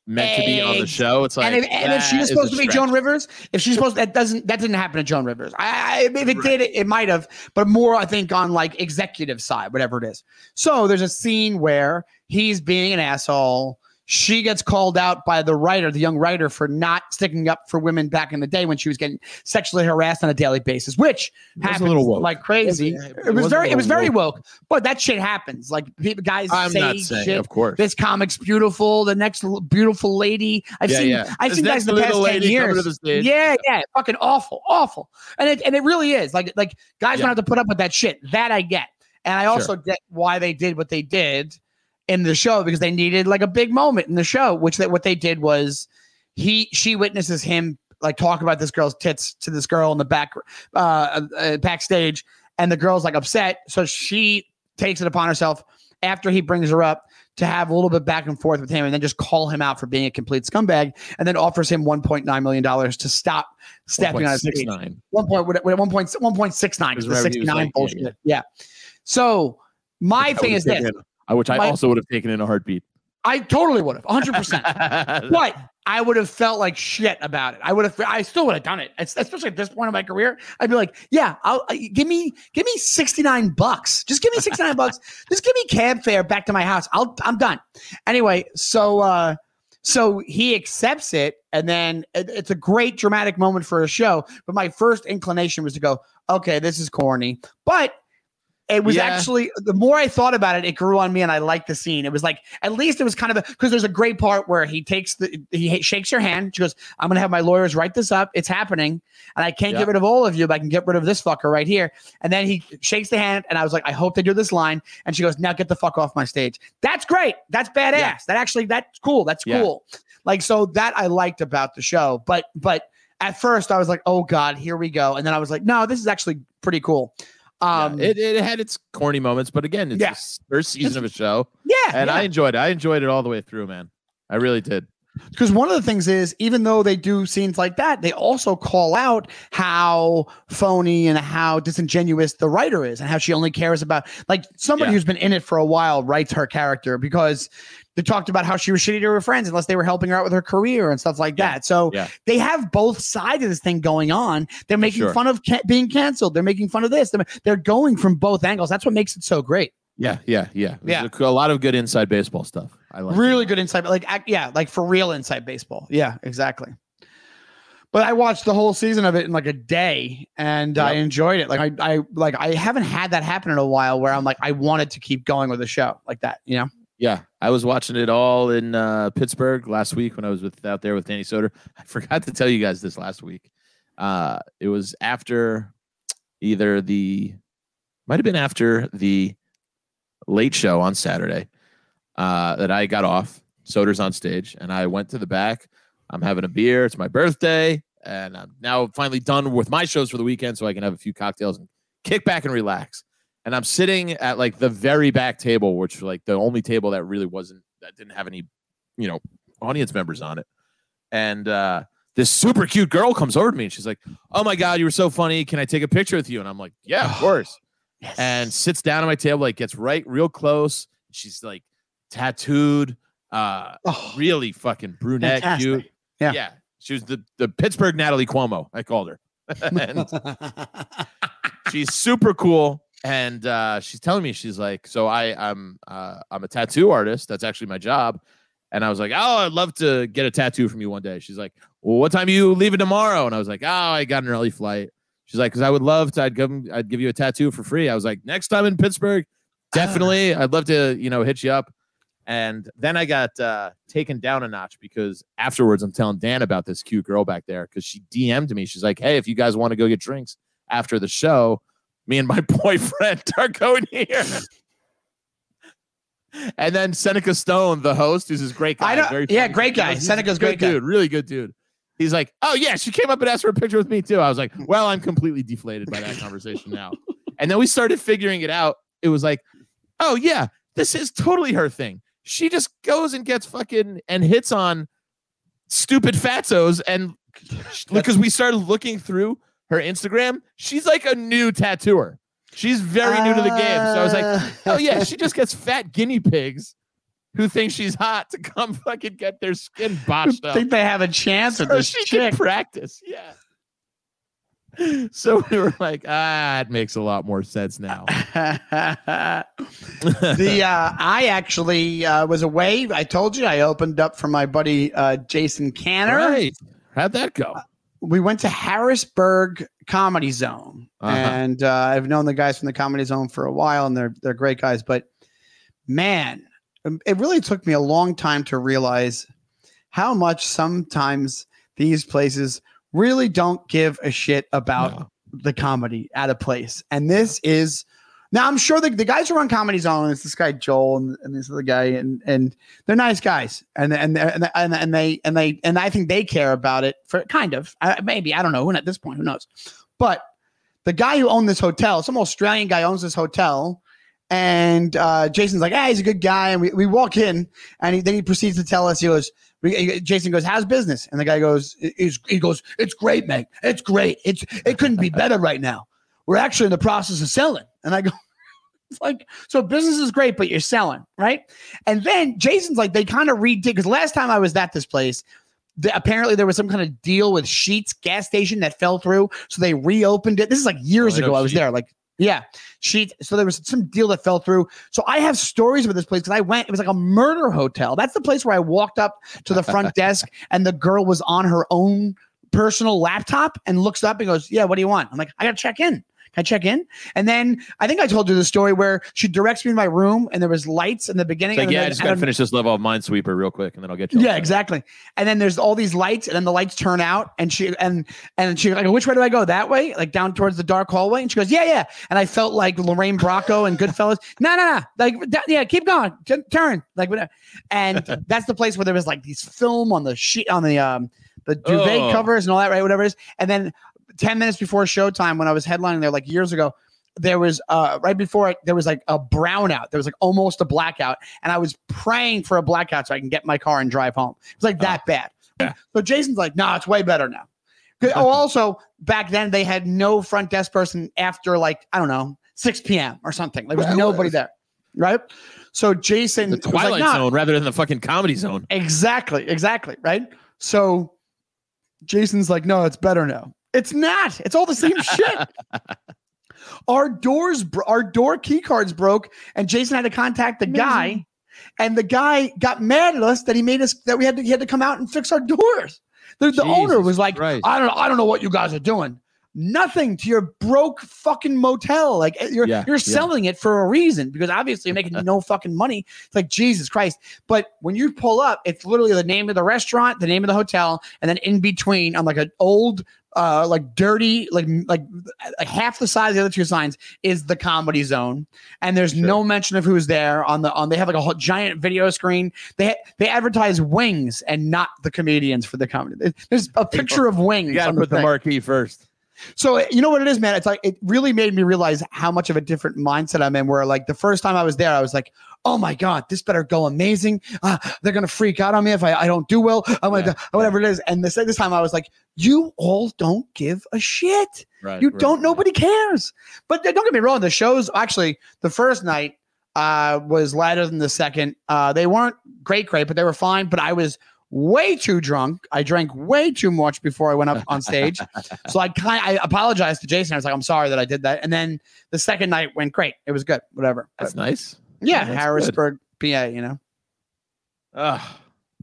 meant to be on the show. It's like and if, and if that she was supposed to be. Joan Rivers, if she's supposed that doesn't that didn't happen to Joan Rivers. I, I if it Right. did, it, it might have, but more I think on like executive side, whatever it is. So there's a scene where he's being an asshole. She gets called out by the writer, the young writer, for not sticking up for women back in the day when she was getting sexually harassed on a daily basis, which was a happens little woke. like crazy. It was- It, it was very, it was very woke. woke, but that shit happens. Like people, guys I'm say not saying, shit. of course. This comic's beautiful. The next beautiful lady. I've Yeah, seen. yeah. I've This seen guys in the past ten years. to the stage. Yeah, yeah, fucking awful, awful, and it and it really is. Like like guys Yeah. don't have to put up with that shit. That I get, and I also get why they did what they did in the show because they needed like a big moment in the show. Which that what they did was he she witnesses him like talk about this girl's tits to this girl in the back uh, uh backstage and the girl's like upset so she takes it upon herself after he brings her up to have a little bit back and forth with him and then just call him out for being a complete scumbag and then offers him 1.9 million dollars to stop stepping on his stage. 1.69. One point, what- what- 1.6 1.69 His the revenue was 69 like- yeah, bullshit. Yeah. So my thing is this. uh, which I My- also would have taken in a heartbeat. I totally would have 100%. but I would have felt like shit about it. I would have, I still would have done it, Es- especially at this point in my career. I'd be like, yeah, I'll I- give me, give me 69 bucks. Just give me 69 bucks. Just give me cab fare back to my house. I'll, I'm done. Anyway, so, uh, so he accepts it, and then it- it's a great dramatic moment for a show. But my first inclination was to go, okay, this is corny. But it was Yeah. actually the more I thought about it, it grew on me, and I liked the scene. It was like at least it was kind of a because there's a great part where he takes the he shakes her hand. She goes, "I'm gonna have my lawyers write this up. It's happening, and I can't Yeah. get rid of all of you, but I can get rid of this fucker right here." And then he shakes the hand, and I was like, "I hope they do this line." And she goes, "Now get the fuck off my stage." That's great. That's badass. Yeah. That actually that's cool. That's cool. Like so that I liked about the show, but but at first I was like, "Oh God, here we go," and then I was like, "No, this is actually pretty cool." Yeah, Um, it, it had its corny moments, but again, it's Yeah. the first season of a show, yeah, and yeah. I enjoyed it. I enjoyed it all the way through, man. I really did. Because one of the things is, even though they do scenes like that, they also call out how phony and how disingenuous the writer is, and how she only cares about like somebody Yeah. who's been in it for a while writes her character because they talked about how she was shitty to her friends unless they were helping her out with her career and stuff like Yeah. that. So Yeah. they have both sides of this thing going on. They're making Sure. fun of ca- being canceled. They're making fun of this. They're, they're going from both angles. That's what makes it so great. Yeah, yeah, yeah. Yeah. A, a lot of good inside baseball stuff. I like. it. really good insight like yeah like for real inside baseball yeah exactly but i watched the whole season of it in like a day and i enjoyed it like I, I like i haven't had that happen in a while where i'm like i wanted to keep going with the show like that you know Yeah, I was watching it all in uh, Pittsburgh last week when I was with out there with Danny Soder. I forgot to tell you guys this last week. Uh, it was after either the might have been after the late show on Saturday uh, that I got off. Soder's on stage, and I went to the back. I'm having a beer. It's my birthday, and I'm now finally done with my shows for the weekend, so I can have a few cocktails and kick back and relax. And I'm sitting at like the very back table, which like the only table that really wasn't that didn't have any, you know, audience members on it. And uh, this super cute girl comes over to me and she's like, "Oh my god, you were so funny. Can I take a picture with you?" And I'm like, "Yeah, of course." Yes. and sits down at my table, like gets right real close. She's like tattooed, uh, oh, really fucking brunette, fantastic. cute. Yeah. She was the, the Pittsburgh Natalie Cuomo, I called her. and she's super cool. And uh, she's telling me, she's like, so I, I'm uh, I'm a tattoo artist. That's actually my job. And I was like, oh, I'd love to get a tattoo from you one day. She's like, well, what time are you leaving tomorrow? And I was like, oh, I got an early flight. She's like, because I would love to. I'd give I'd give you a tattoo for free. I was like, next time in Pittsburgh, definitely. I'd love to, you know, hit you up. And then I got uh, taken down a notch because afterwards I'm telling Dan about this cute girl back there because she DM'd me. She's like, hey, if you guys want to go get drinks after the show, me and my boyfriend are going here. and then Seneca Stone, the host, who's this great guy. I know- very yeah, great guy. Seneca's great guy. dude, really good dude. He's like, oh yeah, she came up and asked for a picture with me too. I was like, well, I'm completely deflated by that conversation now. And then we started figuring it out. It was like, oh yeah, this is totally her thing. She just goes and gets fucking and hits on stupid fatzos and because we started looking through her Instagram, she's like a new tattooer. She's very new to the game. So I was like, oh yeah, she just gets fat guinea pigs who think she's hot to come fucking get their skin botched up I think they have a chance so this she chick. can practice. Yeah. So we were like, ah, it makes a lot more sense now. the uh, I actually uh, was away. I told you I opened up for my buddy uh, Jason Canner. right. How'd that go? We went to Harrisburg Comedy Zone, Uh-huh. and uh, I've known the guys from the Comedy Zone for a while, and they're they're great guys. But man, it really took me a long time to realize how much sometimes these places really don't give a shit about No. the comedy at a place. And this is Now I'm sure the, the guys who run Comedy Zone, it's this guy Joel and, and this other guy, and and they're nice guys, and and and and, and they and they and I think they care about it for kind of uh, maybe I don't know. At this point, who knows? But the guy who owned this hotel, some Australian guy owns this hotel, and uh, Jason's like, "Ah, he's a good guy." And we, we walk in, and he, then he proceeds to tell us, he goes, we, Jason goes, "How's business?" And the guy goes, "Is he goes, it's great, mate. It's great. It's it couldn't be better right now. We're actually in the process of selling." And I go, "It's like so business is great, but you're selling, right?" And then Jason's like, they kind of redid because last time I was at this place. The, apparently there was some kind of deal with Sheets gas station that fell through, so they reopened it. This is like years Oh, ago. I was there, like yeah, she. So there was some deal that fell through. So I have stories about this place because I went. It was like a murder hotel. That's the place where I walked up to the front desk and the girl was on her own personal laptop and looks up and goes, "Yeah, what do you want?" I'm like, "I got to check in." Can I check in? And then I think I told you the story where she directs me to my room and there was lights in the beginning. Like, yeah, I just got to finish this level of Minesweeper real quick, and then I'll get you. yeah, exactly. And then there's all these lights, and then the lights turn out, and she and and she like, which way do I go? That way, like down towards the dark hallway. And she goes, yeah, yeah. And I felt like Lorraine Bracco and Goodfellas. No, no, no. Like, that- yeah, keep going, T- turn, like whatever. And that's the place where there was like these film on the sheet on the um the duvet Oh. covers and all that, right? Whatever it is. And then ten minutes before showtime, when I was headlining there like years ago. There was uh right before it, there was like a brownout. There was like almost a blackout, and I was praying for a blackout so I can get my car and drive home. It was like that bad. yeah. So Jason's like, "Nah, it's way better now. Oh, also back then they had no front desk person after like I don't know 6 p.m. or something. Like, There was nobody there, right? So Jason The was like, Twilight "Nah." Zone rather than the fucking Comedy Zone. Exactly, exactly, right? So Jason's like, no, it's better now. It's not. It's all the same shit. Our doors, our door key cards broke, and Jason had to contact the guy, and the guy got mad at us that he made us that we had to he had to come out and fix our doors. The, the owner was like, Christ. I don't know, I don't know what you guys are doing. Nothing to your broke fucking motel. Like eh, you're Yeah, you're yeah. selling it for a reason because obviously you're making no fucking money. It's like Jesus Christ. But when you pull up, it's literally the name of the restaurant, the name of the hotel, and then in between on like an old, uh, like dirty, like like, like half the size of the other two signs is the comedy zone, and there's Sure. no mention of who's there on the on. They have like a whole giant video screen. They they advertise wings and not the comedians for the comedy. There's a picture of wings. You got to on the put the thing. marquee first. So you know what it is, man. It's like it really made me realize how much of a different mindset I'm in. Where like the first time I was there, I was like, "Oh my god, this better go amazing. Uh, they're gonna freak out on me if I, I don't do well. I'm gonna Yeah, do- whatever it is." And the second time, I was like, "You all don't give a shit. Right. You right, don't. right. Nobody cares." But don't get me wrong. The shows actually the first night uh, was lighter than the second. Uh, they weren't great, great, but they were fine. But I was way too drunk. I drank way too much before I went up on stage. So I kind I apologized to Jason. I was like, I'm sorry that I did that. And then the second night went great. It was good. Whatever. That's But nice. Yeah, that's good. Harrisburg, PA, you know. Ugh,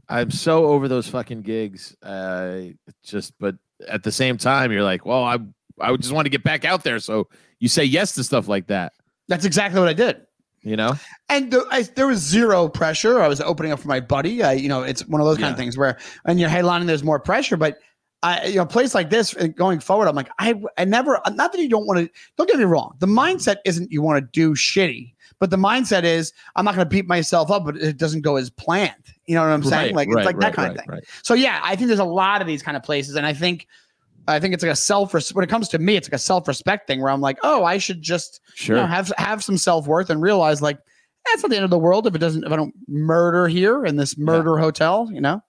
I'm so over those fucking gigs. Uh, just, but at the same time, you're like, well, I, I just want to get back out there. So you say yes to stuff like that, That's exactly what I did. you know? And the, I, there was zero pressure. I was opening up for my buddy. I, you know, it's one of those kind of things where when you're headlining, there's more pressure. But I, you know, a place like this uh, going forward, I'm like, I, I never. Not that you don't want to. Don't get me wrong. The mindset isn't you want to do shitty, but the mindset is I'm not going to beat myself up, but it doesn't go as planned. You know what I'm saying? Right, like right, it's like that kind right, of thing. right. So yeah, I think there's a lot of these kind of places, and I think, I think it's like a self. When it comes to me, it's like a self respect thing where I'm like, oh, I should just Sure. you know, have have some self worth and realize like that's not the end of the world if it doesn't if I don't murder here in this murder hotel. You know,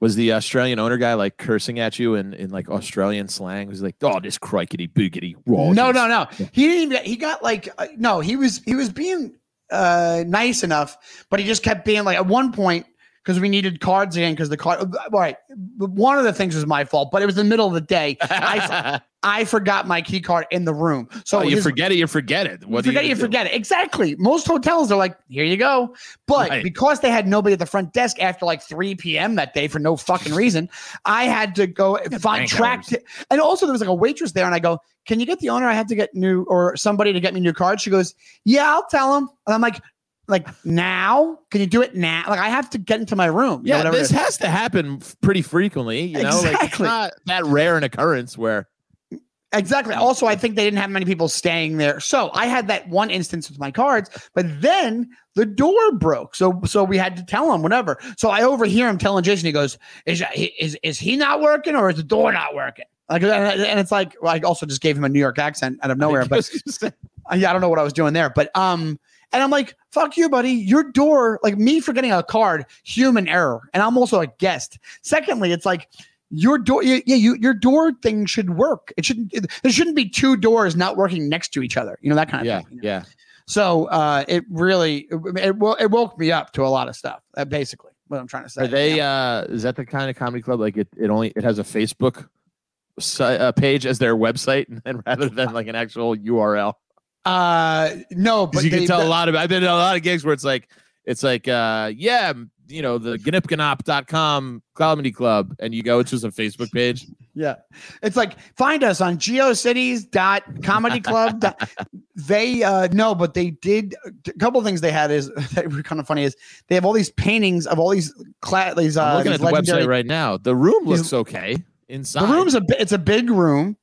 Was the Australian owner guy like cursing at you in, in like Australian slang? He's like, oh, this crikety boogity raw. no, no, no. He didn't. Even, he got like uh, no. He was he was being uh nice enough, but he just kept being like at one point. Because we needed cards again, because the card. All right, one of the things was my fault, but it was the middle of the day. I I forgot my key card in the room, so oh, you his- forget it, you forget it. What you forget you, gonna forget it. Exactly. Most hotels are like, here you go. But Right. because they had nobody at the front desk after like 3 p.m. that day for no fucking reason, I had to go find track. and also there was like a waitress there, and I go, Can you get the owner? I had to get new or somebody to get me new cards. She goes, Yeah, I'll tell him. And I'm like, like now? Can you do it now? Like I have to get into my room. you know, Yeah, whatever this has to happen pretty frequently. You know, like it's Exactly. not that rare an occurrence where Exactly. Also, I think they didn't have many people staying there. So I had that one instance with my cards, but then the door broke. So so we had to tell him whatever. So I overhear him telling Jason. He goes, "Is is is he not working or is the door not working?" Like, and and it's like well, I also just gave him a New York accent out of nowhere, but yeah, I don't know what I was doing there, but um, and I'm like, fuck you, buddy. Your door, like me forgetting a card, human error, and I'm also a guest. Secondly, it's like your door, yeah, you, your door thing should work. It shouldn't. It, there shouldn't be two doors not working next to each other. You know that kind of yeah, thing. you know? yeah. So uh, it really it, it, it woke me up to a lot of stuff. Uh, basically, what I'm trying to say. Are they? Yeah. uh Is that the kind of comedy club? Like it? It only it has a Facebook si- uh, page as their website, and rather than like an actual URL. Uh, no, but you they- can tell a lot of. I've been at a lot of gigs where it's like it's like uh yeah you know the gnipganop.com comedy club and you go it's just a facebook page Yeah. It's like find us on geocities.comedyclub. they uh no, but they did a couple of things they had is that were kind of funny is they have all these paintings of all these cla- these uh i'm looking these at the website right now the room looks okay inside The room's a it's a big room.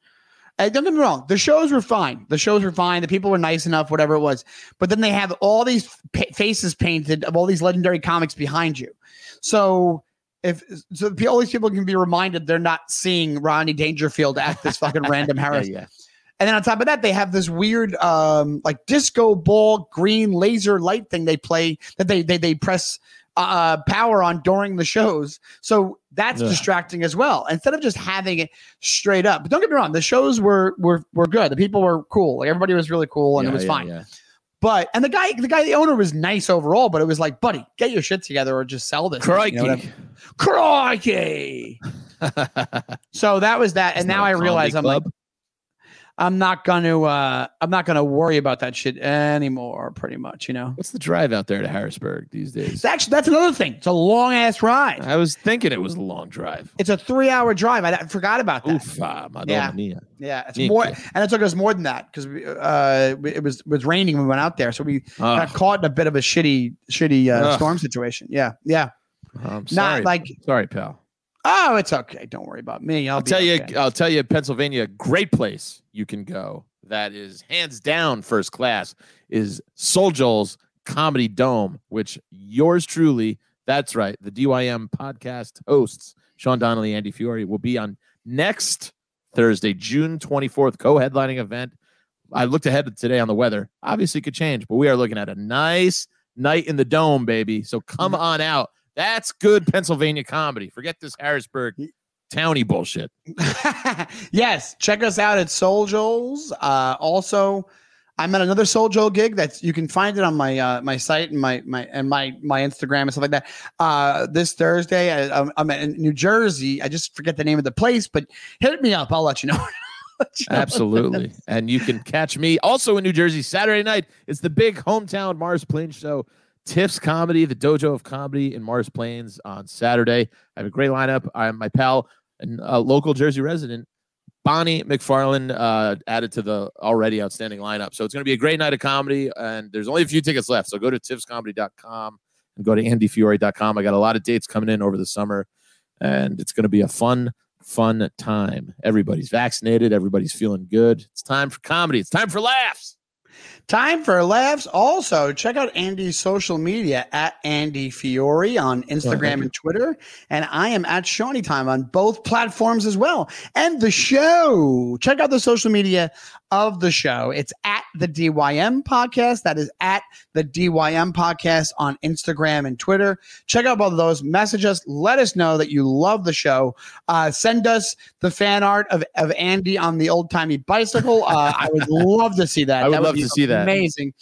Uh, don't get me wrong. The shows were fine. The shows were fine. The people were nice enough, whatever it was. But then they have all these pa- faces painted of all these legendary comics behind you. So if so, the- all these people can be reminded they're not seeing Rodney Dangerfield at this fucking random yeah, yeah. And then on top of that, they have this weird um like disco ball green laser light thing they play that they they they press uh power on during the shows. So that's Ugh. distracting as well. Instead of just having it straight up. But don't get me wrong, the shows were were were good. The people were cool. Like everybody was really cool and Yeah, it was yeah, fine. yeah. But and the guy the guy the owner was nice overall, but it was like, buddy, get your shit together or just sell this. thing," you know crikey Crikey. So that was that. And It's now I realize comedy I'm like club. I'm not gonna uh I'm not gonna worry about that shit anymore, pretty much, you know. what's the drive out there to harrisburg these days It's actually that's another thing. It's a long ass ride. i was thinking it was a long drive It's a three hour drive. I, I forgot about that. Oof, ah, Yeah. mia. Yeah, it's Niente. more, and it took us more than that because uh, it was it was raining. when We went out there, so we got caught in a bit of a shitty shitty uh, storm situation. Yeah, yeah. i'm Not like sorry pal oh, it's okay. Don't worry about me. I'll, I'll tell you. I'll tell you, Pennsylvania, great place you can go. That is hands down first class. Is Soul Joel's Comedy Dome, which yours truly, that's right, the DYM podcast hosts Sean Donnelly, Andy Fiore will be on next Thursday, June twenty fourth, co-headlining event. I looked ahead today on the weather. Obviously, it could change, but we are looking at a nice night in the dome, baby. So come mm. on out. That's good Pennsylvania comedy. Forget this Harrisburg towny bullshit. yes, check us out at Soul Joel's. Uh, also, I'm at another Soul Joel gig that's you can find it on my uh, my site and my my and my my Instagram and stuff like that. Uh, this Thursday, I, I'm, I'm in New Jersey. I just forget the name of the place, but hit me up. I'll let you know. Let you know. Absolutely. and you can catch me also in New Jersey Saturday night. It's the big hometown Mars Plains show. Tiff's Comedy, the Dojo of Comedy in Mars Plains on Saturday. I have a great lineup. I'm my pal and uh, local Jersey resident, Bonnie McFarlane, uh, added to the already outstanding lineup. So it's going to be a great night of comedy, and there's only a few tickets left. So go to tiffscomedy.com and go to andyfiore.com. I got a lot of dates coming in over the summer, and it's going to be a fun, fun time. Everybody's vaccinated. Everybody's feeling good. It's time for comedy. It's time for laughs. Time for laughs. Also, check out Andy's social media at Andy Fiore on oh, Instagram you. and Twitter. And I am at Shawnee Time on both platforms as well. And the show. Check out the social media of the show. It's at the DYM podcast. That is at the DYM podcast on Instagram and Twitter. Check out both of those. Message us. Let us know that you love the show. Uh, send us the fan art of, of Andy on the old timey bicycle. Uh, I would love to see that. I would That love to see that. Amazing.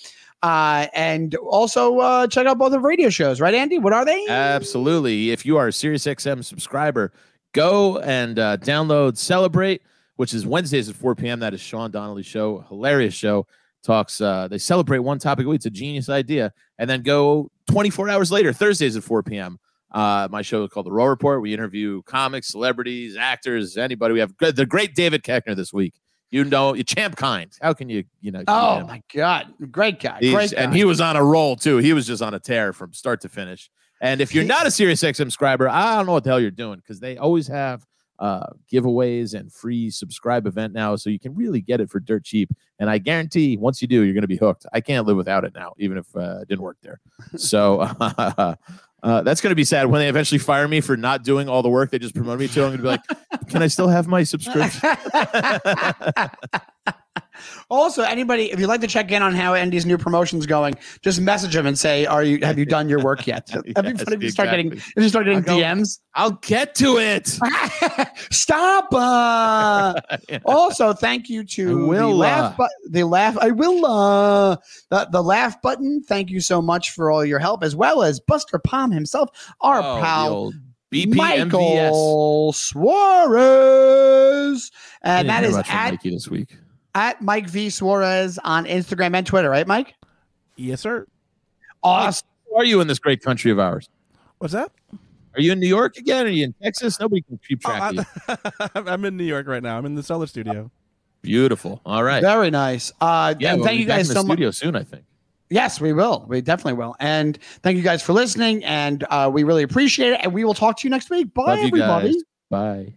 Uh, and also uh, check out both of the radio shows, right, Andy? What are they? Absolutely. If you are a SiriusXM subscriber, go and uh, download Celebrate, which is Wednesdays at 4 p.m. That is Sean Donnelly's show. Hilarious show. Talks, uh, they celebrate one topic a week. It's a genius idea. And then go 24 hours later, Thursdays at 4 p.m. Uh, my show is called The Raw Report. We interview comics, celebrities, actors, anybody. We have good, the great David Koechner this week. You know, you champ kind. How can you, you know? oh him? my God, great guy, great guy. and he was on a roll too. He was just on a tear from start to finish. And if you're not a Sirius XM subscriber, I don't know what the hell you're doing because they always have uh, giveaways and free subscribe event now, so you can really get it for dirt cheap. And I guarantee, once you do, you're going to be hooked. I can't live without it now, even if uh, it didn't work there. So uh, that's going to be sad when they eventually fire me for not doing all the work they just promoted me to. I'm going to be like, can I still have my subscription? also, anybody, if you'd like to check in on how Andy's new promotion's going, just message him and say, "Are you? Have you done your work yet?" That'd be Yes, if you start getting if you start getting I'll go- DMs. I'll get to it. Stop. Uh, Yeah. also, thank you to I will, the laugh, uh, but the laugh. I will. Uh, the the laugh button. Thank you so much for all your help, as well as Buster Palm himself, our Oh, pal BPMVS. Michael Suarez, and that is at Mikey this week. At Mike V Suarez on Instagram and Twitter. Right, Mike? Yes, sir. Awesome. Who are you in this great country of ours? What's that? Are you in New York again? Are you in Texas? Nobody can keep Oh, track of you. I, I'm in New York right now. I'm in the Cellar Studio. Beautiful. All right. Very nice. Uh, Yeah, and we'll thank be you back guys in the so much. studio soon. I think. Yes, we will. We definitely will. And thank you guys for listening. And uh, we really appreciate it. And we will talk to you next week. Bye, Love you everybody. guys. Bye.